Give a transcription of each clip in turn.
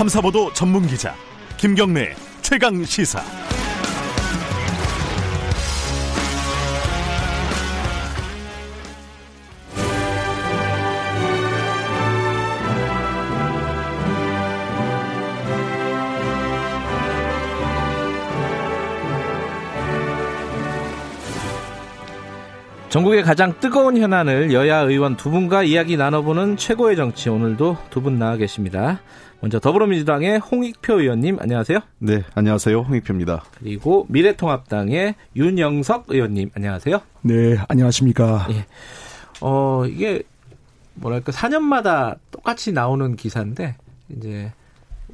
탐사보도 전문 기자 김경래 최강 시사. 전국의 가장 뜨거운 현안을 여야 의원 두 분과 이야기 나눠보는 최고의 정치 오늘도 두 분 나와 계십니다. 먼저 더불어민주당의 홍익표 의원님 안녕하세요. 네, 안녕하세요. 홍익표입니다. 그리고 미래통합당의 윤영석 의원님 안녕하세요. 네, 안녕하십니까. 예. 어, 이게 뭐랄까 4년마다 똑같이 나오는 기사인데 이제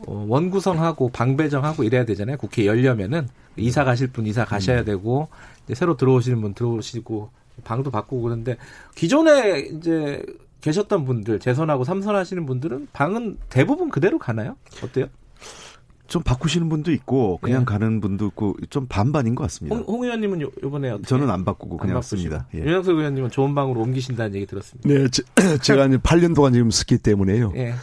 어, 원구성하고 방배정하고 이래야 되잖아요. 국회 열려면은 이사 가실 분 이사 가셔야 음. 되고 이제 새로 들어오시는 분 들어오시고 방도 바꾸고 그런데 기존에 이제 계셨던 분들 재선하고 삼선 하시는 분들은 방은 대부분 그대로 가나요? 어때요? 좀 바꾸시는 분도 있고 그냥 네. 가는 분도 있고 좀 반반인 것 같습니다. 홍, 홍 의원님은 요, 요번에? 저는 안 바꾸고 그냥 씁니다. 예. 윤영석 의원님은 좋은 방으로 옮기신다는 얘기 들었습니다. 네, 제, 가 이제 8년 동안 지금 썼기 때문에요. 예.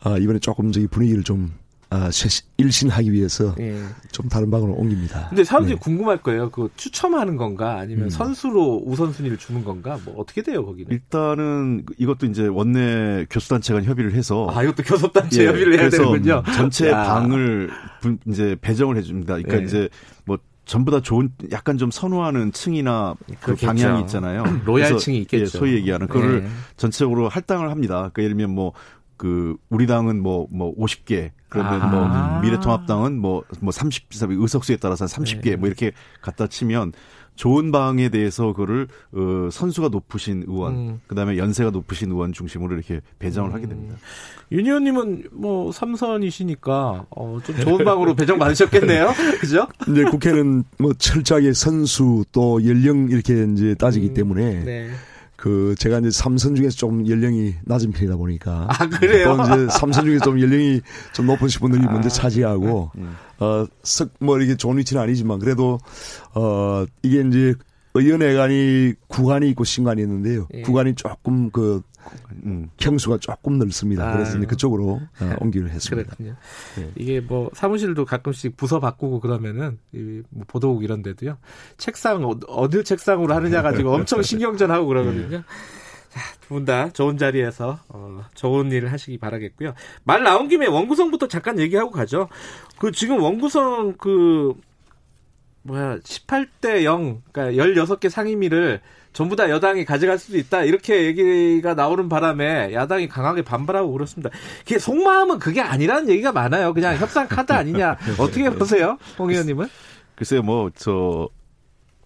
아, 이번에 조금 저기 분위기를 좀 아, 일신하기 위해서 예. 좀 다른 방으로 옮깁니다. 근데 사람들이 네. 궁금할 거예요. 그 추첨하는 건가 아니면 음. 선수로 우선순위를 주는 건가 뭐 어떻게 돼요 거기는? 일단은 이것도 이제 원내 교수단체가 협의를 해서 아 이것도 교섭단체 예, 협의를 해야 되는군요. 전체 야. 방을 이제 배정을 해줍니다. 그러니까 예. 이제 뭐 전부 다 좋은 약간 좀 선호하는 층이나 그 방향이 있잖아요. 로얄 층이 있겠죠. 예, 소위 얘기하는 그거를 네. 전체적으로 할당을 합니다. 그러니까 예를 들면 뭐 그 우리 당은 뭐뭐 뭐 50개 그러면 뭐 아. 뭐 미래통합당은 뭐뭐 뭐 30, 의석수에 따라서 30개 네. 뭐 이렇게 갖다 치면 좋은 방에 대해서 그거를 어, 선수가 높으신 의원, 음. 그다음에 연세가 높으신 의원 중심으로 이렇게 배정을 음. 하게 됩니다. 윤 의원님은 뭐 삼선이시니까 어, 좀 좋은 방으로 배정 받으셨겠네요, 그죠? 이제 국회는 뭐 철저하게 선수 또 연령 이렇게 이제 따지기 음. 때문에. 네. 그 제가 이제 삼선 중에서 좀 연령이 낮은 편이다 보니까 아 그래요? 또 이제 삼선 중에 좀 연령이 좀 높으신 분들이 아, 먼저 차지하고 음. 어석뭐 이게 좋은 위치는 아니지만 그래도 어 이게 이제 의원회관이 구간이 있고 신관이 있는데요. 예. 구간이 조금 그 음, 평수가 조금 넓습니다. 아, 그래서 이제 그쪽으로 어, 옮기를 했습니다. 그렇군요. 네. 이게 뭐 사무실도 가끔씩 부서 바꾸고 그러면은 이뭐 보도국 이런 데도요. 책상 어, 어느 책상으로 하느냐 가지고 엄청 신경전하고 그러거든요. 네. 두분 다 좋은 자리에서 어, 좋은 일을 하시기 바라겠고요. 말 나온 김에 원구성부터 잠깐 얘기하고 가죠. 그 지금 원구성 그 뭐야 18대 0 그러니까 16개 상임위를 전부 다 여당이 가져갈 수도 있다 이렇게 얘기가 나오는 바람에 야당이 강하게 반발하고 그렇습니다. 그게 속마음은 그게 아니라는 얘기가 많아요. 그냥 협상 카드 아니냐 어떻게 보세요, 홍 의원님은? 글쎄요, 뭐 저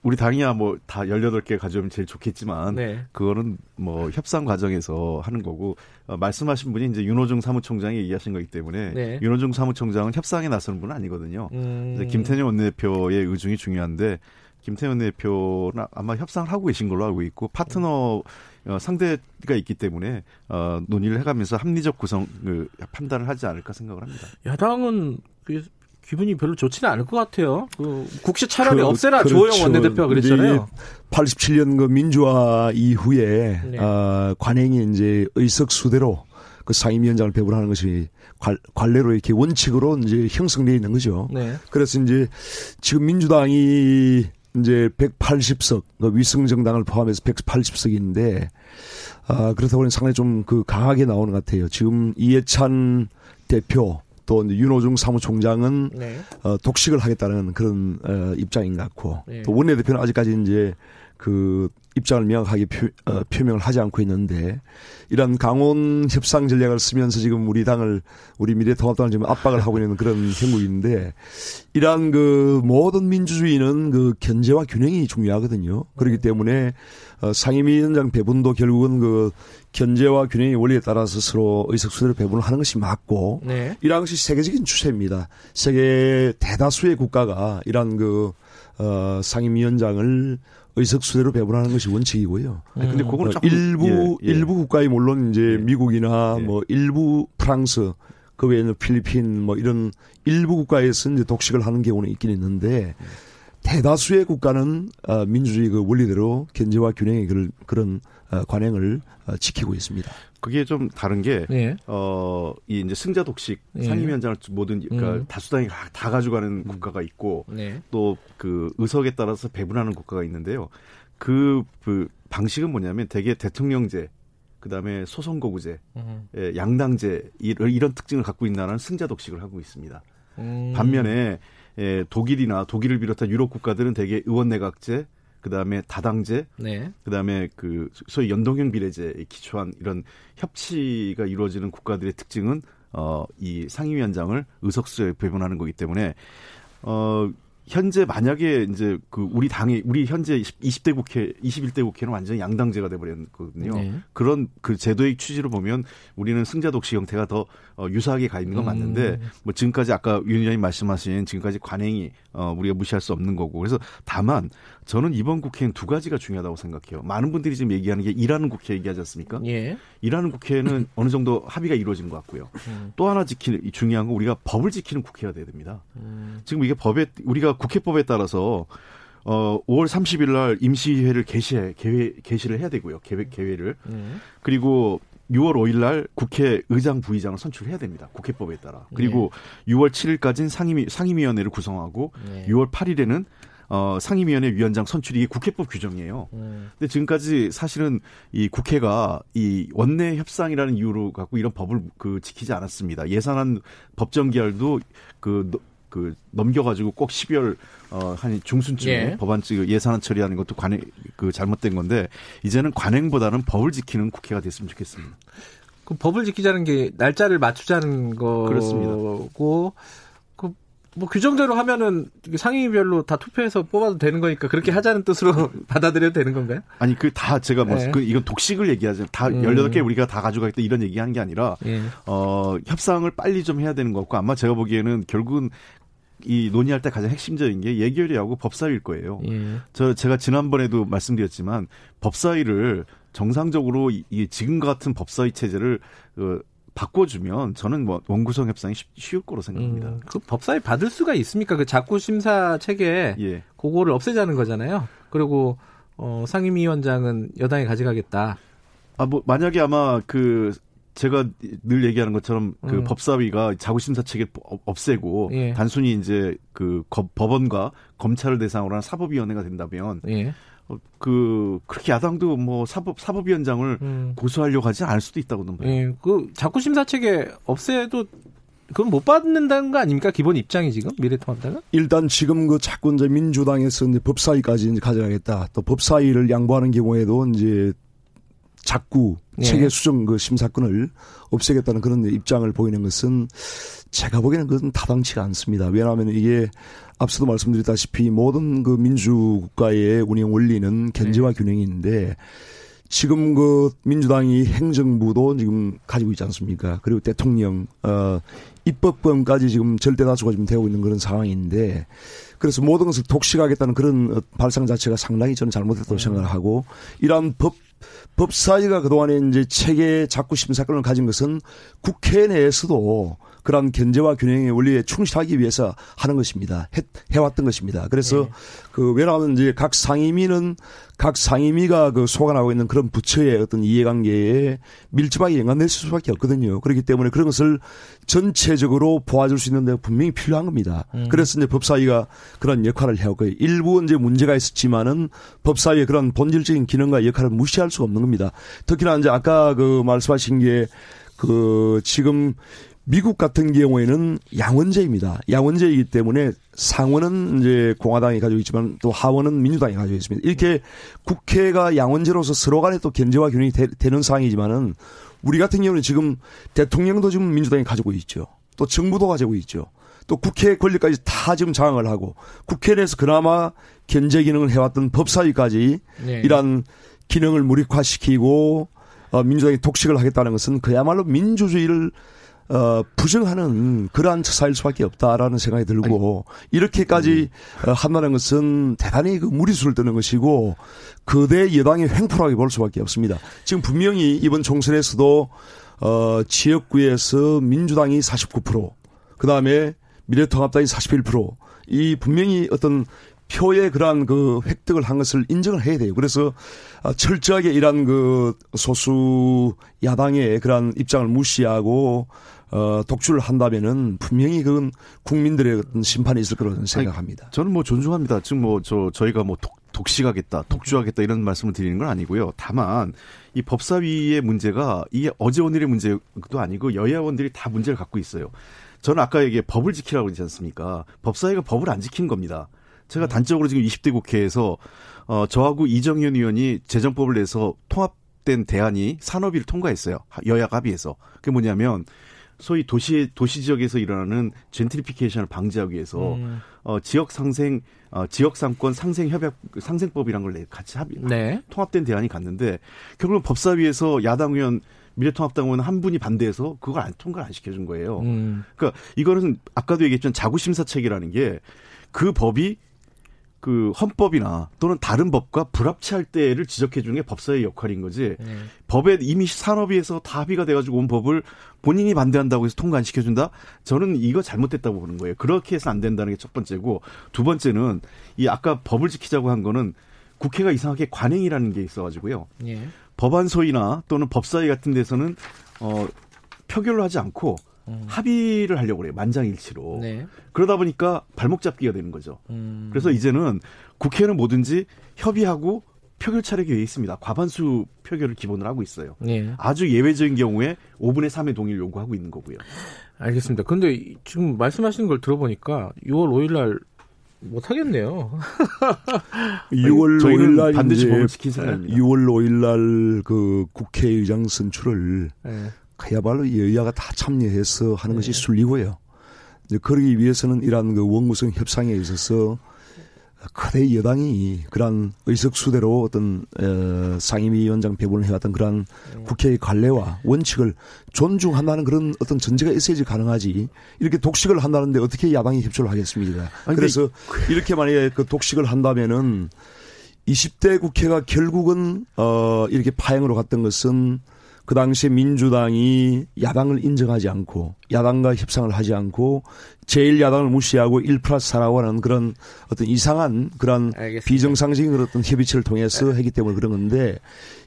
우리 당이야 뭐 다 18개 가져오면 제일 좋겠지만 네. 그거는 뭐 협상 과정에서 하는 거고 어, 말씀하신 분이 이제 윤호중 사무총장이 얘기하신 거기 때문에 네. 윤호중 사무총장은 협상에 나서는 분은 아니거든요. 음. 김태년 원내대표의 의중이 중요한데 김태현 대표는 아마 협상을 하고 계신 걸로 알고 있고 파트너 어, 상대가 있기 때문에 어, 논의를 해가면서 합리적 구성을 판단을 하지 않을까 생각을 합니다. 야당은 그 기분이 별로 좋지는 않을 것 같아요. 그 국시 차라리 그, 없애라 그렇죠. 조호영 원내대표가 그랬잖아요. 87년 그 민주화 이후에 네. 어, 관행이 이제 의석수대로 그 상임위원장을 배분하는 것이 관, 례로 이렇게 원칙으로 이제 형성되어 있는 거죠. 네. 그래서 이제 지금 민주당이 이제 180석, 그 위성정당을 포함해서 180석인데, 아, 그렇다 보니 상당히 좀 그 강하게 나오는 것 같아요. 지금 이해찬 대표, 또 윤호중 사무총장은 네. 어, 독식을 하겠다는 그런 어, 입장인 것 같고, 네. 또 원내대표는 아직까지 이제 그 입장을 명확하게 표, 어, 표명을 하지 않고 있는데 이런 강원 협상 전략을 쓰면서 지금 우리 당을 우리 미래통합당을 지금 압박을 하고 있는 그런 형국인데 이러한 그 모든 민주주의는 그 견제와 균형이 중요하거든요. 그렇기 때문에 어, 상임위원장 배분도 결국은 그 견제와 균형의 원리에 따라서 서로 의석수를 배분을 하는 것이 맞고 네. 이러한 것이 세계적인 추세입니다. 세계 대다수의 국가가 이러한 그 어, 상임위원장을 의석수대로 배분하는 것이 원칙이고요. 음. 근데 그거는 어, 일부 예, 예. 일부 국가에 물론 이제 예. 미국이나 예. 뭐 일부 프랑스 그 외에는 필리핀 뭐 이런 일부 국가에서 이제 독식을 하는 경우는 있긴 있는데 대다수의 국가는 어, 민주주의 그 원리대로 견제와 균형의 그런, 그런 어, 관행을 어, 지키고 있습니다. 그게 좀 다른 게, 네. 어, 이 이제 승자 독식 네. 상임위원장을 모든, 그러니까 음. 다수당이 다 가져가는 음. 국가가 있고, 네. 또그 의석에 따라서 배분하는 국가가 있는데요. 그, 그 방식은 뭐냐면 대개 대통령제, 그 다음에 소선거구제, 음. 예, 양당제, 이런, 이런 특징을 갖고 있는 나라는 승자 독식을 하고 있습니다. 음. 반면에, 예, 독일이나 독일을 비롯한 유럽 국가들은 대개 의원내각제, 그 다음에 다당제, 네. 그 다음에 그 소위 연동형 비례제에 기초한 이런 협치가 이루어지는 국가들의 특징은 어, 이 상임위원장을 의석수에 배분하는 거기 때문에 어, 현재 만약에 이제 그 우리 당이 우리 현재 20대 국회 21대 국회는 완전히 양당제가 돼 버렸거든요. 네. 그런 그 제도의 취지로 보면 우리는 승자 독식 형태가 더 어, 유사하게 가 있는 건 맞는데 음. 뭐 지금까지 아까 윤 의원님 말씀하신 지금까지 관행이 어, 우리가 무시할 수 없는 거고 그래서 다만 저는 이번 국회는 두 가지가 중요하다고 생각해요. 많은 분들이 지금 얘기하는 게 일하는 국회 얘기하지 않습니까? 예. 일하는 국회는 어느 정도 합의가 이루어진 것 같고요. 음. 또 하나 지키는 중요한 건 우리가 법을 지키는 국회가 돼야 됩니다. 음. 지금 이게 법에 우리가 국회법에 따라서 어 5월 30일 날 임시회를 개시해 개회 개시를 해야 되고요. 계획 개회를. 음. 그리고 6월 5일 날 국회 의장 부의장을 선출해야 됩니다. 국회법에 따라. 그리고 네. 6월 7일까지는 상임위 상임위원회를 구성하고 네. 6월 8일에는 어, 상임위원회 위원장 선출이 국회법 규정이에요. 음. 근데 지금까지 사실은 이 국회가 이 원내 협상이라는 이유로 갖고 이런 법을 그 지키지 않았습니다. 예산안 법정 기할도 그, 그 넘겨가지고 꼭 12월 어한 중순쯤에 예. 법안 그 예산안 처리하는 것도 관행 그 잘못된 건데 이제는 관행보다는 법을 지키는 국회가 됐으면 좋겠습니다. 그 법을 지키자는 게 날짜를 맞추자는 거고 그렇습니다. 뭐 규정대로 하면은 상임위별로 다 투표해서 뽑아도 되는 거니까 그렇게 하자는 뜻으로 받아들여도 되는 건가요? 아니 그 다 제가 뭐 네. 그 이건 독식을 얘기하죠. 다 음. 18개 우리가 다 가져가겠다 이런 얘기하는 게 아니라 네. 어 협상을 빨리 좀 해야 되는 거 같고 아마 제가 보기에는 결국은 이 논의할 때 가장 핵심적인 게 예결위하고 법사위일 거예요. 예. 저 제가 지난번에도 말씀드렸지만 법사위를 정상적으로 이 지금과 같은 법사위 체제를 그 바꿔주면 저는 뭐 원구성 협상이 쉬, 울 거로 생각합니다. 음, 그 법사위 받을 수가 있습니까? 그 자꾸 심사 체계 예. 그거를 없애자는 거잖아요. 그리고 어, 상임위원장은 여당이 가져가겠다. 아 뭐 만약에 아마 그 제가 늘 얘기하는 것처럼 그 음. 법사위가 자구심사 체계 없애고 예. 단순히 이제 그 법원과 검찰을 대상으로 한 사법위원회가 된다면 예. 어, 그 그렇게 야당도 뭐 사법 사법위원장을 음. 고소하려고 하지 않을 수도 있다고 봅니다. 예, 그 자꾸 심사 체계 없애도 그건 못 받는다는 거 아닙니까? 기본 입장이 지금 미래통합당은? 일단 지금 그 자꾸 이제 민주당에서 이제 법사위까지 이제 가져가겠다. 또 법사위를 양보하는 경우에도 이제 자꾸 예. 체계 수정 그 심사권을 없애겠다는 그런 입장을 보이는 것은 제가 보기에는 그건 타당치가 않습니다. 왜냐하면 이게 앞서도 말씀드렸다시피 모든 그 민주국가의 운영 원리는 견제와 네. 균형이 있는데 지금 그 민주당이 행정부도 지금 가지고 있지 않습니까? 그리고 대통령, 어, 입법권까지 지금 절대 다수가 지금 되고 있는 그런 상황인데 그래서 모든 것을 독식하겠다는 그런 발상 자체가 상당히 저는 잘못했다고 네. 생각을 하고 이러한 법 법사위가 그동안에 이제 체계 자꾸 심사권을 가진 것은 국회 내에서도 그러한 견제와 균형의 원리에 충실하기 위해서 하는 것입니다. 해, 해왔던 것입니다. 그래서 네. 그 왜냐하면 이제 각 상임위는 각 상임위가 그 소관하고 있는 그런 부처의 어떤 이해관계에 밀접하게 연관될 수밖에 없거든요. 그렇기 때문에 그런 것을 전체적으로 보아줄 수 있는 데 분명히 필요한 겁니다. 음. 그래서 이제 법사위가 그런 역할을 해왔고 일부 이제 문제가 있었지만은 법사위의 그런 본질적인 기능과 역할을 무시할 수가 없는 겁니다. 특히나 이제 아까 그 말씀하신 게 그 지금 미국 같은 경우에는 양원제입니다. 양원제이기 때문에 상원은 이제 공화당이 가지고 있지만 또 하원은 민주당이 가지고 있습니다. 이렇게 국회가 양원제로서 서로 간에 또 견제와 균형이 되, 는 상황이지만은 우리 같은 경우는 지금 대통령도 지금 민주당이 가지고 있죠. 또 정부도 가지고 있죠. 또 국회 권리까지 다 지금 장악을 하고 국회 내에서 그나마 견제 기능을 해왔던 법사위까지 네. 이러한 기능을 무력화시키고 어, 민주당이 독식을 하겠다는 것은 그야말로 민주주의를 어, 부정하는 그러한 처사일 수밖에 없다라는 생각이 들고 아니, 이렇게까지 음. 어, 한다는 것은 대단히 그 무리수를 뜨는 것이고 그대 여당의 횡포라고 볼 수밖에 없습니다. 지금 분명히 이번 총선에서도 어, 지역구에서 민주당이 49%, 그 다음에 미래통합당이 41%, 이 분명히 어떤 표의 그러한 그 획득을 한 것을 인정을 해야 돼요. 그래서 아, 철저하게 이러한 그 소수 야당의 그러한 입장을 무시하고 어, 독주를 한다면은 분명히 그건 국민들의 어떤 심판이 있을 거라고 생각합니다. 아니, 저는 뭐 존중합니다. 지금 뭐 저 저희가 뭐 독, 독식하겠다, 독주하겠다 이런 말씀을 드리는 건 아니고요. 다만 이 법사위의 문제가 이게 어제 오늘의 문제도 아니고 여야원들이 다 문제를 갖고 있어요. 저는 아까 얘기해 법을 지키라고 그러지 않습니까? 법사위가 법을 안 지킨 겁니다. 제가 단적으로 지금 20대 국회에서 어 저하고 이정현 의원이 재정법을 내서 통합된 대안이 산업위를 통과했어요. 여야 합의해서. 그게 뭐냐면 소위 도시 도시 지역에서 일어나는 젠트리피케이션을 방지하기 위해서 음. 어 지역 상생 어 지역 상권 상생 협약 상생법이란 걸 같이 합의 네. 통합된 대안이 갔는데 결국은 법사위에서 야당 의원 미래통합당 의원 한 분이 반대해서 그걸 안 통과를 안 시켜준 거예요. 음. 그러니까 이거는 아까도 얘기했지만 자구심사책이라는 게 그 법이 그 헌법이나 또는 다른 법과 불합치할 때를 지적해 주는 게 법사의 역할인 거지. 네. 법에 이미 산업위에서 다 합의가 돼가지고 온 법을 본인이 반대한다고 해서 통과 안 시켜준다? 저는 이거 잘못됐다고 보는 거예요. 그렇게 해서 안 된다는 게 첫 번째고 두 번째는 이 아까 법을 지키자고 한 거는 국회가 이상하게 관행이라는 게 있어가지고요. 예. 법안 소위나 또는 법사위 같은 데서는 어 표결을 하지 않고 음. 합의를 하려고 그래요. 만장일치로. 네. 그러다 보니까 발목 잡기가 되는 거죠. 음. 그래서 이제는 국회는 뭐든지 협의하고 표결 차례기에 있습니다. 과반수 표결을 기본으로 하고 있어요. 네. 아주 예외적인 경우에 5분의 3의 동의를 요구하고 있는 거고요. 알겠습니다. 근데 지금 말씀하시는 걸 들어보니까 6월 5일 날 못하겠네요. 6월 5일 날 반드시 법을 지킨 생각입니다. 6월 5일 날 그 국회의장 선출을 네. 그야말로 여야가 다 참여해서 하는 네. 것이 순리고요. 이제 그러기 위해서는 이러한 그 원구성 협상에 있어서 그대 여당이 그러한 의석수대로 어떤 어, 상임위원장 배분을 해왔던 그러한 네. 국회의 관례와 원칙을 존중한다는 그런 어떤 전제가 있어야지 가능하지 이렇게 독식을 한다는데 어떻게 야당이 협조를 하겠습니까? 아니, 그래서 근데... 이렇게 만약에 그 독식을 한다면은 20대 국회가 결국은 어 이렇게 파행으로 갔던 것은 그 당시에 민주당이 야당을 인정하지 않고 야당과 협상을 하지 않고 제일 야당을 무시하고 1 플러스 4라고 하는 그런 어떤 이상한 그런 알겠습니다. 비정상적인 어떤 협의체를 통해서 네. 했기 때문에 그런 건데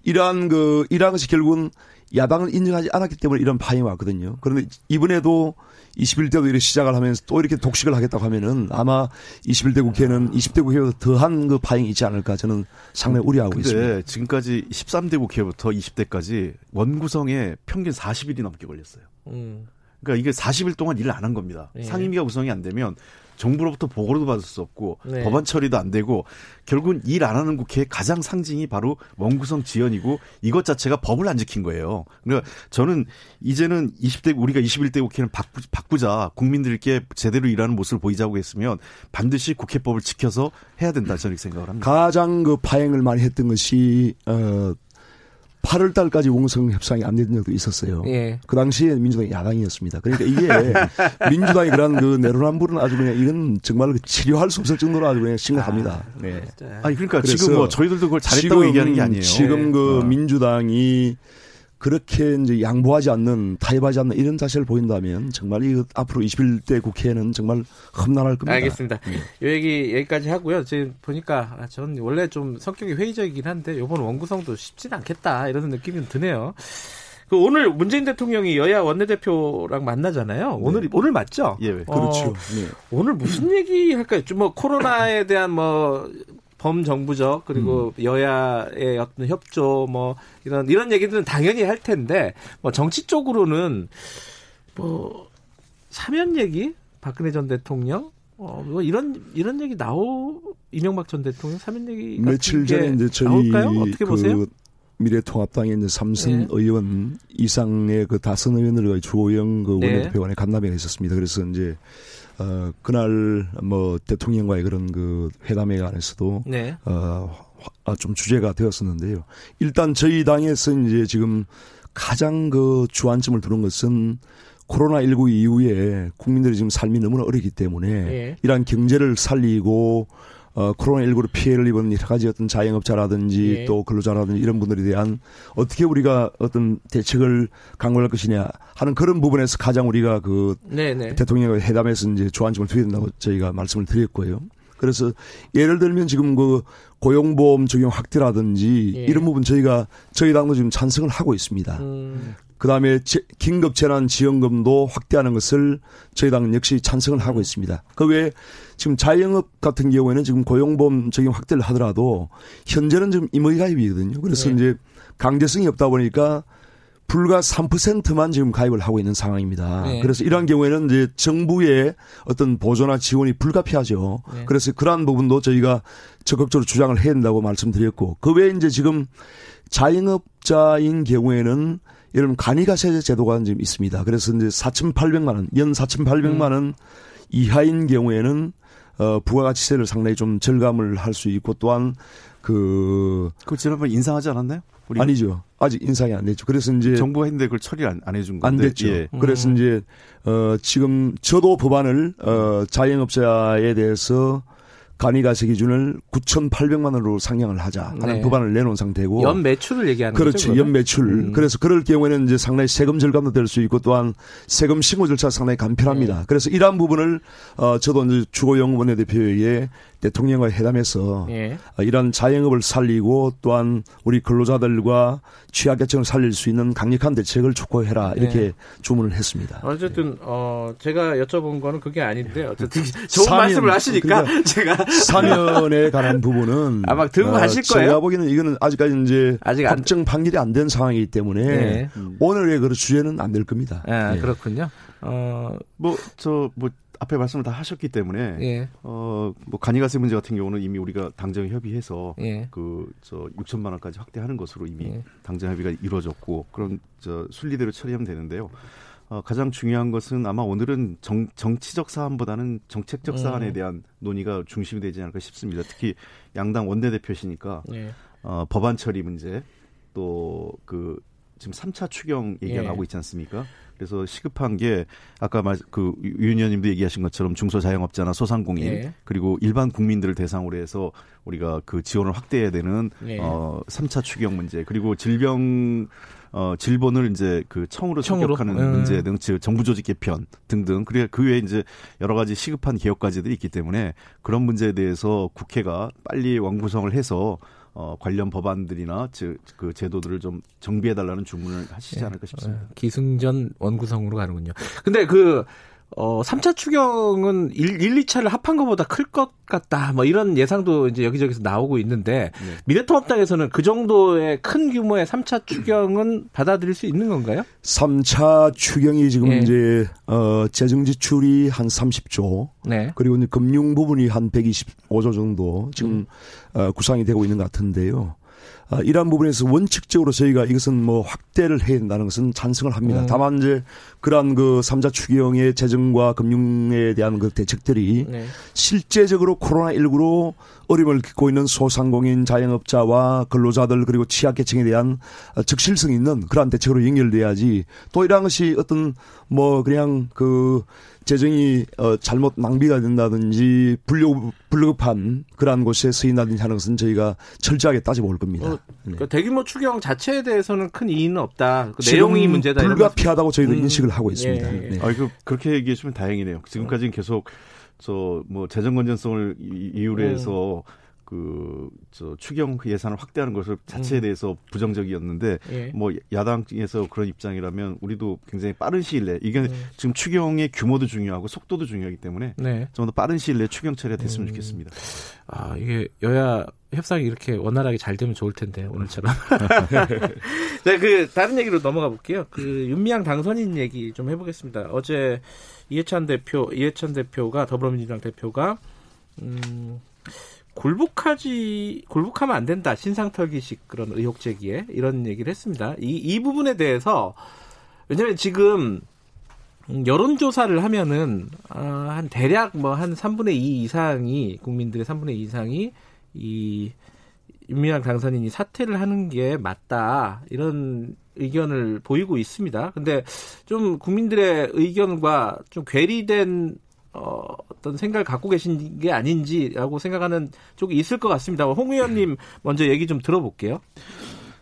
이러한 그 이러한 것이 결국은 야당을 인정하지 않았기 때문에 이런 파행이 왔거든요. 그런데 이번에도 21대도 이렇게 시작을 하면서 또 이렇게 독식을 하겠다고 하면은 아마 21대 국회는 20대 국회보다 더한 그 파행이 있지 않을까 저는 상당히 우려하고 근데 있습니다. 지금까지 13대 국회부터 20대까지 원구성에 평균 40일이 넘게 걸렸어요. 음. 그러니까 이게 40일 동안 일을 안 한 겁니다. 네. 상임위가 구성이 안 되면 정부로부터 보고도 받을 수 없고 네. 법안 처리도 안 되고 결국은 일 안 하는 국회의 가장 상징이 바로 원구성 지연이고 이것 자체가 법을 안 지킨 거예요. 그러니까 저는 이제는 20대 우리가 21대 국회는 바꾸, 바꾸자 국민들께 제대로 일하는 모습을 보이자고 했으면 반드시 국회법을 지켜서 해야 된다 저는 생각을 합니다. 가장 그 파행을 많이 했던 것이 어 8월 달까지 원구성 협상이 안 된 적도 있었어요. 예. 그 당시에 민주당이 야당이었습니다. 그러니까 이게 민주당이 그런 그 내로남불은 아주 그냥 이건 정말 그 치료할 수 없을 정도로 아주 그냥 심각합니다. 아, 네. 아니 그러니까 지금 뭐 저희들도 그걸 잘했다고 지금, 얘기하는 게 아니에요. 지금 그 어. 민주당이 그렇게 이제 양보하지 않는 타협하지 않는 이런 자세를 보인다면 정말 이 앞으로 21대 국회에는 정말 험난할 겁니다. 알겠습니다. 네. 요 얘기 여기까지 하고요. 지금 보니까 아, 전 원래 좀 성격이 회의적이긴 한데 이번 원구성도 쉽진 않겠다 이런 느낌이 드네요. 그 오늘 문재인 대통령이 여야 원내대표랑 만나잖아요. 오늘 네. 오늘 맞죠? 예, 그렇죠. 어, 네. 오늘 무슨 얘기 할까요? 좀 뭐 코로나에 대한 뭐 범정부적 그리고 음. 여야의 어떤 협조 뭐 이런 이런 얘기들은 당연히 할 텐데 뭐 정치 쪽으로는 뭐 사면 얘기 박근혜 전 대통령 어 뭐 이런 이런 얘기 나오 이명박 전 대통령 사면 얘기 며칠 전에 이제 저희 나올까요? 어떻게 그 보세요? 미래통합당의 이제 삼선 네. 의원 이상의 그 다선 의원들과 주호영 그 네. 원내대표간에 간담회가 있었습니다. 그래서 이제 어, 그날 뭐 대통령과의 그런 그 회담에 관해서도 네. 어, 아, 좀 주제가 되었었는데요. 일단 저희 당에서 이제 지금 가장 그 주안점을 두는 것은 코로나19 이후에 국민들이 지금 삶이 너무나 어렵기 때문에 네. 이러한 경제를 살리고 어, 코로나19로 피해를 입은 여러 가지 어떤 자영업자라든지 예. 또 근로자라든지 이런 분들에 대한 어떻게 우리가 어떤 대책을 강구할 것이냐 하는 그런 부분에서 가장 우리가 그 네네. 네. 대통령과 회담에서 이제 조안점을 드려야 된다고 저희가 말씀을 드렸고요. 그래서 예를 들면 지금 그 고용보험 적용 확대라든지 예. 이런 부분 저희가 저희 당도 지금 찬성을 하고 있습니다. 음. 그다음에 긴급 재난 지원금도 확대하는 것을 저희 당은 역시 찬성을 하고 있습니다. 그 외에 지금 자영업 같은 경우에는 지금 고용보험 적용 확대를 하더라도 현재는 지금 임의 가입이거든요. 그래서 네. 이제 강제성이 없다 보니까 불과 3%만 지금 가입을 하고 있는 상황입니다. 네. 그래서 이러한 경우에는 이제 정부의 어떤 보조나 지원이 불가피하죠. 네. 그래서 그러한 부분도 저희가 적극적으로 주장을 해야 된다고 말씀드렸고 그 외에 이제 지금 자영업자인 경우에는 이런 간이가세 제도가 지금 있습니다. 그래서 이제 4,800만 원, 연 4,800만 원 음. 이하인 경우에는 어 부가가치세를 상당히 좀 절감을 할 수 있고 또한 그. 그 지난번 인상하지 않았나요? 아니죠. 아직 인상이 안 됐죠. 그래서 이제 정부가 했는데 그걸 처리를 안, 안 해준 건데 안 됐죠. 예. 그래서 음. 이제 어 지금 저도 법안을 어 자영업자에 대해서 간이가세 기준을 9,800만 원으로 상향을 하자 하는 네. 법안을 내놓은 상태고 연 매출을 얘기하는 그렇죠. 거죠. 연 매출. 음. 그래서 그럴 경우에는 이제 상당히 세금 절감도 될 수 있고 또한 세금 신고 절차 상당히 간편합니다. 네. 그래서 이러한 부분을 어 저도 이제 주호영 원내대표에게 대통령과 회담해서 예. 어, 이런 자영업을 살리고 또한 우리 근로자들과 취약계층을 살릴 수 있는 강력한 대책을 촉구해라 이렇게 예. 주문을 했습니다. 어쨌든 어 제가 여쭤본 거는 그게 아닌데 어쨌든 좋은 사면, 말씀을 하시니까 그러니까 제가 사면에 관한 부분은 아마 어, 가실 거예요. 제가 보기에는 이거는 아직까지 이제 아직 확정 판결이 안 된 상황이기 때문에 예. 오늘의 그 주제는 안 될 겁니다. 아, 그렇군요. 어뭐 저뭐 앞에 말씀을 다 하셨기 때문에 예. 어뭐 간이가세 문제 같은 경우는 이미 우리가 당정 협의해서 예. 그저 6천만 원까지 확대하는 것으로 이미 예. 당정 협의가 이루어졌고 그런 저 순리대로 처리하면 되는데요. 어, 가장 중요한 것은 아마 오늘은 정, 정치적 사안보다는 정책적 사안에 음. 대한 논의가 중심이 되지 않을까 싶습니다. 특히 양당 원내대표시니까 예. 어, 법안 처리 문제 또 그 지금 3차 추경 얘기가 예. 나오고 있지 않습니까? 그래서 시급한 게 아까 말그 유의원님도 얘기하신 것처럼 중소자영업자나 소상공인 네. 그리고 일반 국민들을 대상으로 해서 우리가 그 지원을 확대해야 되는 네. 어 3차 추경 문제 그리고 질병 어, 질본을 이제 그 청으로 성격하는 음. 문제 등, 즉 정부 조직 개편 등등. 그래 그 외에 이제 여러 가지 시급한 개혁 과제들이 있기 때문에 그런 문제에 대해서 국회가 빨리 왕구성을 해서 어, 관련 법안들이나 즉 그 제도들을 좀 정비해 달라는 주문을 하시지 예. 않을까 싶습니다. 예. 기승전 원구성으로 가는군요. 근데 그 어, 3차 추경은 1, 1 2차를 합한 것보다 클 것 같다. 뭐 이런 예상도 이제 여기저기서 나오고 있는데 네. 미래통합당에서는 그 정도의 큰 규모의 3차 추경은 받아들일 수 있는 건가요? 3차 추경이 지금 네. 이제 어, 재정 지출이 한 30조. 네. 그리고 이제 금융 부분이 한 125조 정도 지금 음. 어, 구상이 되고 있는 것 같은데요. 아, 이러한 부분에서 원칙적으로 저희가 이것은 뭐 확대를 해야 된다는 것은 찬성을 합니다. 음. 다만 이제 그러한 그 3자 추경의 재정과 금융에 대한 그 대책들이 네. 실제적으로 코로나19로 어려움을 겪고 있는 소상공인 자영업자와 근로자들 그리고 취약계층에 대한 적실성 있는 그러한 대책으로 연결돼야지 또 이러한 것이 어떤 뭐 그냥 그 재정이 어, 잘못 낭비가 된다든지 불려, 불급한 그러한 곳에 쓰인다든지 하는 것은 저희가 철저하게 따져볼 겁니다. 어, 그러니까 대규모 추경 자체에 대해서는 큰 이의는 없다. 그 내용이 문제다. 불가피하다고 저희도 음, 인식을 하고 있습니다. 예, 예. 네. 아, 그 그렇게 얘기해 주면 다행이네요. 지금까지는 계속 저뭐 재정 건전성을 이유로 음. 해서 음. 그, 저, 추경 그 예산을 확대하는 것을 자체에 음. 대해서 부정적이었는데, 예. 뭐, 야당에서 그런 입장이라면 우리도 굉장히 빠른 시일 내에, 이게 음. 지금 추경의 규모도 중요하고 속도도 중요하기 때문에, 네. 좀더 빠른 시일 내에 추경 처리가 됐으면 음. 좋겠습니다. 아, 이게 여야 협상이 이렇게 원활하게 잘 되면 좋을 텐데, 오늘처럼. 네, 그, 다른 얘기로 넘어가 볼게요. 그, 윤미향 당선인 얘기 좀 해보겠습니다. 어제 이해찬 대표, 이해찬 대표가, 더불어민주당 대표가, 음, 굴복하지 굴복하면 안 된다 신상털기식 그런 의혹 제기에 이런 얘기를 했습니다. 이, 이 부분에 대해서 왜냐하면 지금 여론조사를 하면은 어, 한 대략 뭐 한 3분의 2 이상이 국민들의 3분의 2 이상이 이 윤미향 당선인이 사퇴를 하는 게 맞다 이런 의견을 보이고 있습니다. 근데 좀 국민들의 의견과 좀 괴리된 어, 어떤 생각을 갖고 계신 게 아닌지라고 생각하는 쪽이 있을 것 같습니다. 홍 의원님 먼저 얘기 좀 들어볼게요.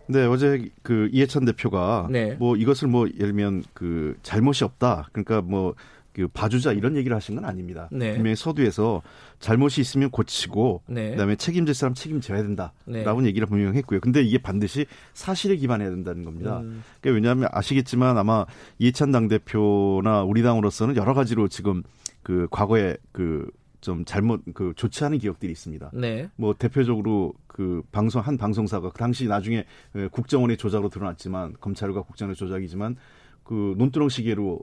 네, 어제 그 이해찬 대표가 네. 뭐 이것을 뭐 예를 들면 그 잘못이 없다. 그러니까 뭐 그 봐주자 이런 얘기를 하신 건 아닙니다. 네. 분명히 서두에서 잘못이 있으면 고치고 네. 그다음에 책임질 사람 책임져야 된다라고 네. 얘기를 분명히 했고요. 근데 이게 반드시 사실에 기반해야 된다는 겁니다. 음. 그러니까 왜냐하면 아시겠지만 아마 이해찬 당 대표나 우리 당으로서는 여러 가지로 지금 그 과거에 그 좀 잘못 그 좋지 않은 기억들이 있습니다. 네. 뭐 대표적으로 그 방송 한 방송사가 그 당시 나중에 그 국정원의 조작으로 드러났지만 검찰과 국정원의 조작이지만 그 논두렁 시계로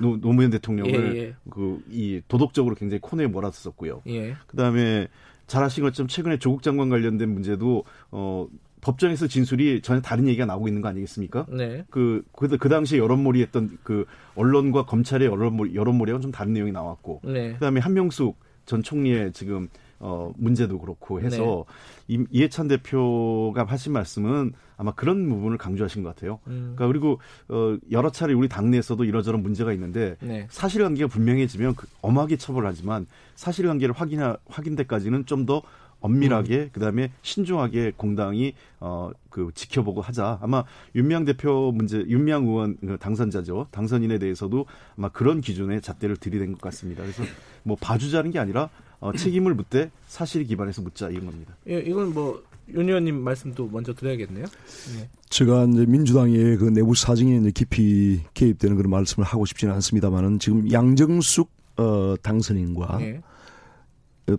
노, 노, 무현 대통령을 예, 예. 그이 도덕적으로 굉장히 코너에 몰아섰었고요. 예. 그다음에 잘 아신 것처럼 최근에 조국 장관 관련된 문제도 어 법정에서 진술이 전혀 다른 얘기가 나오고 있는 거 아니겠습니까? 네. 그, 그, 그 당시에 여론몰이 했던 그 언론과 검찰의 여론몰이, 여론몰이랑 좀 다른 내용이 나왔고. 네. 그 다음에 한명숙 전 총리의 지금 어, 문제도 그렇고 해서 네. 이 해찬 대표가 하신 말씀은 아마 그런 부분을 강조하신 것 같아요. 음. 그러니까 그리고 어, 여러 차례 우리 당내에서도 이러저런 문제가 있는데 네. 사실관계가 분명해지면 그 엄하게 처벌하지만 사실관계를 확인하, 확인 때까지는 좀더 엄밀하게 음. 그다음에 신중하게 공당이 어 그 지켜보고 하자. 아마 윤미향 대표 문제 윤미향 의원 그 당선자죠. 당선인에 대해서도 아마 그런 기준의 잣대를 들이댄 것 같습니다. 그래서 뭐 봐주자는 게 아니라 어, 책임을 묻되 사실 기반해서 묻자 이런 겁니다. 예, 이건 뭐 윤 의원님 말씀도 먼저 드려야겠네요. 네. 제가 이제 민주당의 그 내부 사정에 이제 깊이 개입되는 그런 말씀을 하고 싶지는 않습니다만은 지금 양정숙 어, 당선인과 네.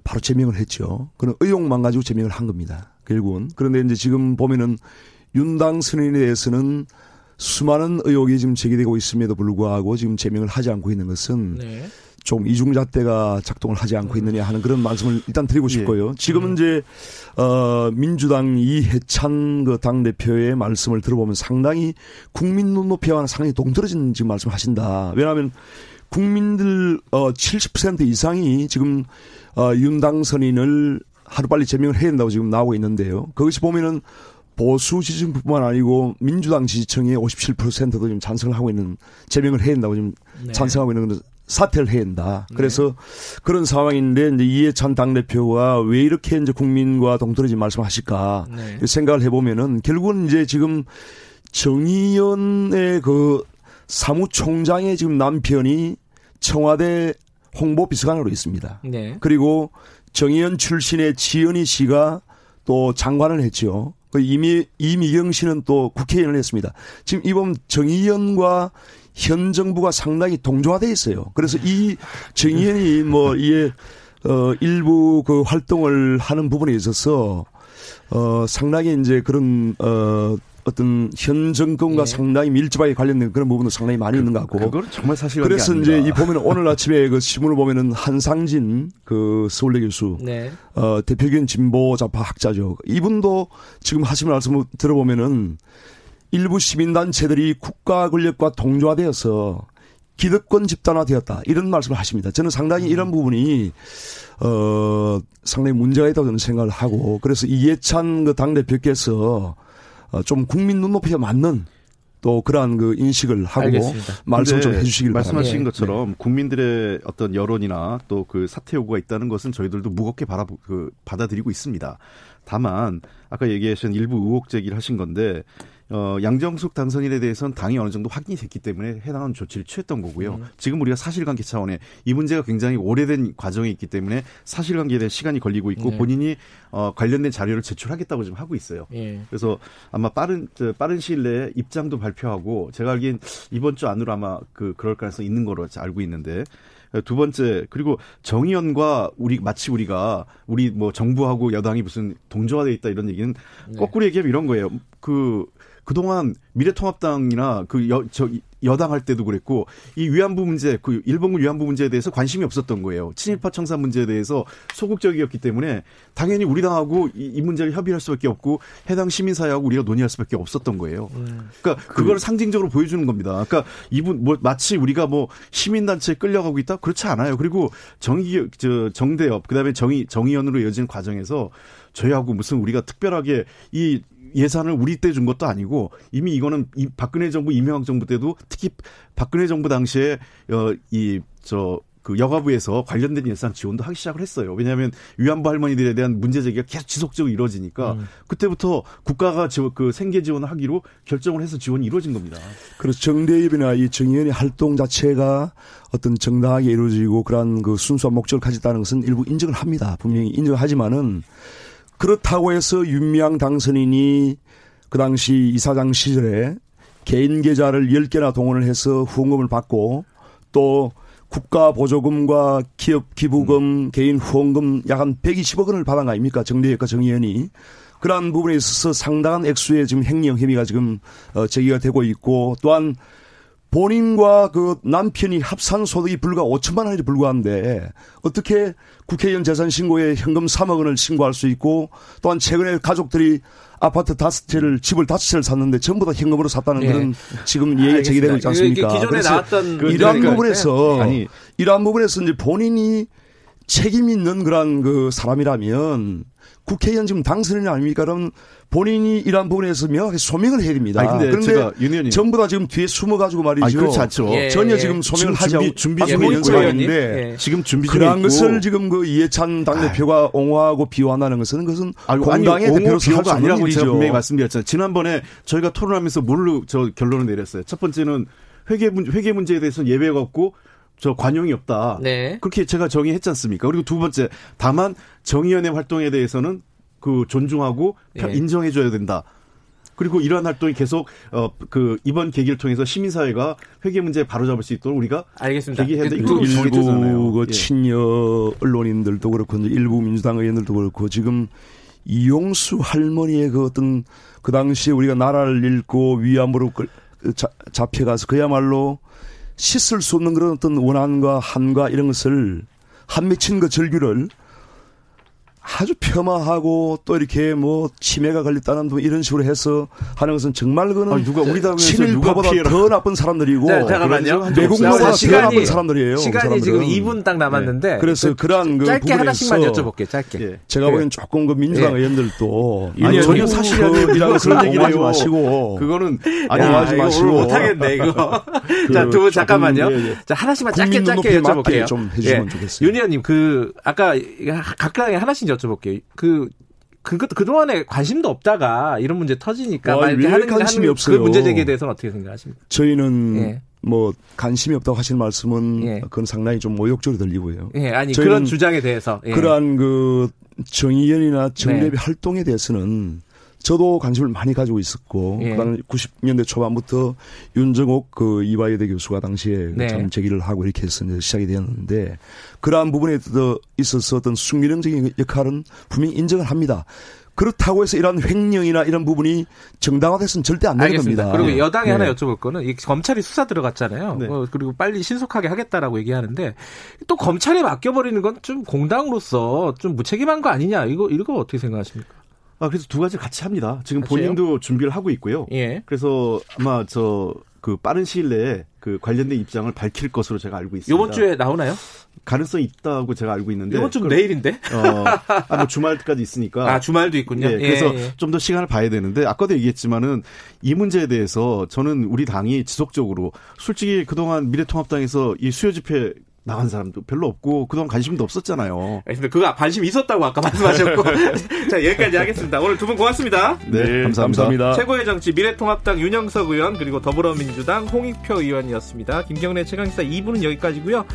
바로 제명을 했죠. 그런 의혹만 가지고 제명을 한 겁니다. 결국은 그런데 이제 지금 보면은 윤 당 선인에 대해서는 수많은 의혹이 지금 제기되고 있음에도 불구하고 지금 제명을 하지 않고 있는 것은 네. 좀 이중잣대가 작동을 하지 않고 있느냐 하는 그런 말씀을 일단 드리고 예. 싶고요. 지금은 음. 이제 어 민주당 이해찬 그 당 대표의 말씀을 들어보면 상당히 국민 눈높이와 상당히 동떨어진 지금 말씀하신다. 왜냐하면 국민들 어 70% 이상이 지금 어 윤당 선인을 하루빨리 제명을 해야 된다고 지금 나오고 있는데요. 거기서 보면은 보수 지지층뿐만 아니고 민주당 지지층의 57%도 지금 찬성을 하고 있는 제명을 해야 된다고 지금 네. 찬성하고 있는 사퇴를 해야 한다. 네. 그래서 네. 그런 상황인데 이제 이해찬 당대표가 왜 이렇게 이제 국민과 동떨어진 말씀하실까 네. 생각을 해보면은 결국은 이제 지금 정의연의 그 사무총장의 지금 남편이 청와대 홍보 비서관으로 있습니다. 네. 그리고 정의연 출신의 지연희 씨가 또 장관을 했죠. 그 이미 이미경 씨는 또 국회의원을 했습니다. 지금 이번 정의연과 현 정부가 상당히 동조화돼 있어요. 그래서 이 정의연이 뭐 이에 어 일부 그 활동을 하는 부분에 있어서 어 상당히 이제 그런 어 어떤 현 정권과 예. 상당히 밀접하게 관련된 그런 부분도 상당히 많이 그, 있는 것 같고. 그걸 정말 사실 그래서 이제 이 보면 오늘 아침에 그 신문을 보면은 한상진 그 서울대 교수, 네. 어 대표적인 진보 좌파 학자죠. 이분도 지금 하신 말씀을 들어보면은 일부 시민단체들이 국가 권력과 동조화되어서 기득권 집단화되었다 이런 말씀을 하십니다. 저는 상당히 음. 이런 부분이 어 상당히 문제가 있다고 저는 생각을 하고 그래서 이해찬 그 당 대표께서 어, 좀 국민 눈높이에 맞는 또 그러한 그 인식을 하고 알겠습니다. 말씀 좀 해주시길 바랍니다. 말씀하신 네. 것처럼 네. 국민들의 어떤 여론이나 또 그 사퇴 요구가 있다는 것은 저희들도 무겁게 바라 그 받아들이고 있습니다. 다만 아까 얘기하신 일부 의혹 제기를 하신 건데 어, 양정숙 당선인에 대해서는 당이 어느 정도 확인이 됐기 때문에 해당하는 조치를 취했던 거고요. 음. 지금 우리가 사실관계 차원에 이 문제가 굉장히 오래된 과정이 있기 때문에 사실관계에 대한 시간이 걸리고 있고 네. 본인이 어, 관련된 자료를 제출하겠다고 지금 하고 있어요. 네. 그래서 아마 빠른 저, 빠른 시일 내에 입장도 발표하고 제가 알기엔 이번 주 안으로 아마 그 그럴 가능성이 있는 거로 알고 있는데 두 번째 그리고 정의연과 우리 마치 우리가 우리 뭐 정부하고 여당이 무슨 동조화돼 있다 이런 얘기는 네. 거꾸로 얘기하면 이런 거예요. 그 그동안 미래통합당이나 그 여, 저, 여당 할 때도 그랬고 이 위안부 문제, 그 일본군 위안부 문제에 대해서 관심이 없었던 거예요. 친일파 청사 문제에 대해서 소극적이었기 때문에 당연히 우리 당하고 이, 이 문제를 협의할 수밖에 없고 해당 시민사회하고 우리가 논의할 수밖에 없었던 거예요. 그러니까 그걸 그, 상징적으로 보여주는 겁니다. 그러니까 이분 뭐 마치 우리가 뭐 시민단체에 끌려가고 있다 그렇지 않아요. 그리고 정의 저 정대협 그다음에 정의 정의연으로 이어진 과정에서 저희하고 무슨 우리가 특별하게 이 예산을 우리 때 준 것도 아니고 이미 이거는 이 박근혜 정부 이명박 정부 때도 특히 박근혜 정부 당시에 어이 저 그 여가부에서 관련된 예산 지원도 하기 시작을 했어요. 왜냐하면 위안부 할머니들에 대한 문제 제기가 계속 지속적으로 이루어지니까 음. 그때부터 국가가 그 생계 지원을 하기로 결정을 해서 지원이 이루어진 겁니다. 그래서 정대협이나 이 정의연의 활동 자체가 어떤 정당하게 이루어지고 그러한 그 순수한 목적을 가졌다는 것은 일부 인정을 합니다. 분명히 인정하지만은 그렇다고 해서 윤미향 당선인이 그 당시 이사장 시절에 개인 계좌를 10개나 동원을 해서 후원금을 받고 또 국가 보조금과 기업 기부금, 음. 개인 후원금 약 한 120억 원을 받은 거 아닙니까? 정대협과 정의연이. 그러한 부분에 있어서 상당한 액수의 지금 행령 혐의가 지금 어, 제기가 되고 있고 또한 본인과 그 남편이 합산 소득이 불과 5천만 원에 불과한데 어떻게 국회의원 재산 신고에 현금 3억 원을 신고할 수 있고 또한 최근에 가족들이 아파트 다섯 채를 집을 다섯 채를 샀는데 전부 다 현금으로 샀다는 예. 그런 지금 얘기가 제기되고 있지 않습니까? 기존에 나왔던 그 이러한 부분에서 아니 이러한 부분에서 이제 본인이 책임 있는 그런 그 사람이라면 국회의원 지금 당선인이 아닙니까? 그럼 본인이 이러한 부분에서 명확히 소명을 해야 됩니다. 아니, 근데 그런데 윤 전부 다 지금 뒤에 숨어가지고 말이죠. 아니, 그렇지 않죠. 예, 전혀 예. 지금 소명을 하지 않고 준비 중에 있는 상황인데 지금 준비 중에 그러한 것을 지금 그 이해찬 당대표가 아. 옹호하고 비호한다는 것은 그것은 아니, 공당의 대표로서 할수 아니라고. 제가 분명히 말씀드렸잖아요. 지난번에 저희가 토론하면서 뭘로 저 결론을 내렸어요. 첫 번째는 회계 문 회계 문제에 대해서 예배가 없고 저 관용이 없다. 네. 그렇게 제가 정의했지 않습니까? 그리고 두 번째, 다만 정의연의 활동에 대해서는 그 존중하고 네. 인정해줘야 된다. 그리고 이러한 활동이 계속 어 그 이번 계기를 통해서 시민사회가 회계 문제 바로잡을 수 있도록 우리가 알겠습니다. 계기해야 되 일부 그 예. 친여 언론인들도 그렇고 일부 민주당 의원들도 그렇고 지금 이용수 할머니의 그 어떤 그 당시에 우리가 나라를 잃고 위안부로 잡혀가서 그야말로 씻을 수 없는 그런 어떤 원한과 한과 이런 것을 한 맺힌 그 절규를 아주 폄하하고 또 이렇게 뭐 치매가 걸렸다는 뭐 이런 식으로 해서 하는 것은 정말 그거는 아니, 누가 우리 당에서 친일파보다 더 나쁜 사람들이고 네, 잠깐만요. 외국보다 더 나쁜 사람들이에요. 시간이 지금 2분 딱 남았는데 네. 그래서 그, 그러한 그 짧게 하나씩만 여쭤볼게요. 짧게. 예. 제가 네. 보기엔 조금 그 민주당 네. 의원들도 아니, 전혀 사실이 아니라 그런 얘기 하지 마시고 그거는 아니 하지 마시고 못하겠네 이거. 그, 자, 두 분 잠깐만요. 예, 예. 자, 하나씩만 짧게 짧게 여쭤볼게요. 좀 해주시면 예. 좋겠어요. 윤 의원님 그 아까 각각에 하나씩 여쭤 볼게요. 그 그것 그동안에 관심도 없다가 이런 문제 터지니까 와, 왜 하는, 관심이 하는 없어요. 그 문제 제기에 대해서는 어떻게 생각하십니까? 저희는 예. 뭐 관심이 없다고 하시는 말씀은 예. 그건 상당히 좀 모욕적으로 들리고요. 예, 아니 그런 주장에 대해서 예. 그러한 그 정의연이나 정례비 네. 활동에 대해서는 저도 관심을 많이 가지고 있었고 예. 그다음 90년대 초반부터 윤정옥 그 이화여대 교수가 당시에 네. 참 제기를 하고 이렇게 해서 이제 시작이 되었는데 그러한 부분에 있어서 어떤 숙명적인 역할은 분명히 인정을 합니다. 그렇다고 해서 이런 횡령이나 이런 부분이 정당화돼서는 절대 안 되는 겁니다. 그리고 여당에 네. 하나 여쭤볼 거는 이 검찰이 수사 들어갔잖아요. 네. 어, 그리고 빨리 신속하게 하겠다라고 얘기하는데 또 검찰에 맡겨버리는 건 좀 공당으로서 좀 무책임한 거 아니냐 이거 이거 어떻게 생각하십니까? 아, 그래서 두 가지 같이 합니다. 지금 같이요? 본인도 준비를 하고 있고요. 예. 그래서 아마 저 그 빠른 시일 내에 그 관련된 입장을 밝힐 것으로 제가 알고 있습니다. 이번 주에 나오나요? 가능성이 있다고 제가 알고 있는데. 이번 주 내일인데? 어, 아, 뭐 주말까지 있으니까. 아, 주말도 있군요. 예, 그래서 예, 예. 좀더 시간을 봐야 되는데 아까도 얘기했지만은 이 문제에 대해서 저는 우리 당이 지속적으로 솔직히 그동안 미래통합당에서 이 수요 집회 나간 사람도 별로 없고 그동안 관심도 없었잖아요. 근데 그거 관심 있었다고 아까 말씀하셨고. 자, 여기까지 하겠습니다. 오늘 두 분 고맙습니다. 네, 네 감사합니다. 감사합니다. 최고의 정치 미래통합당 윤영석 의원 그리고 더불어민주당 홍익표 의원이었습니다. 김경래 최강시사 2부는 여기까지고요.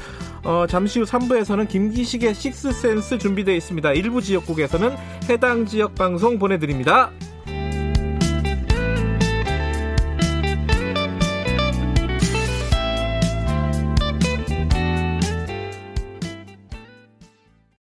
어, 잠시 후 3부에서는 김기식의 식스센스 준비되어 있습니다. 일부 지역국에서는 해당 지역 방송 보내드립니다.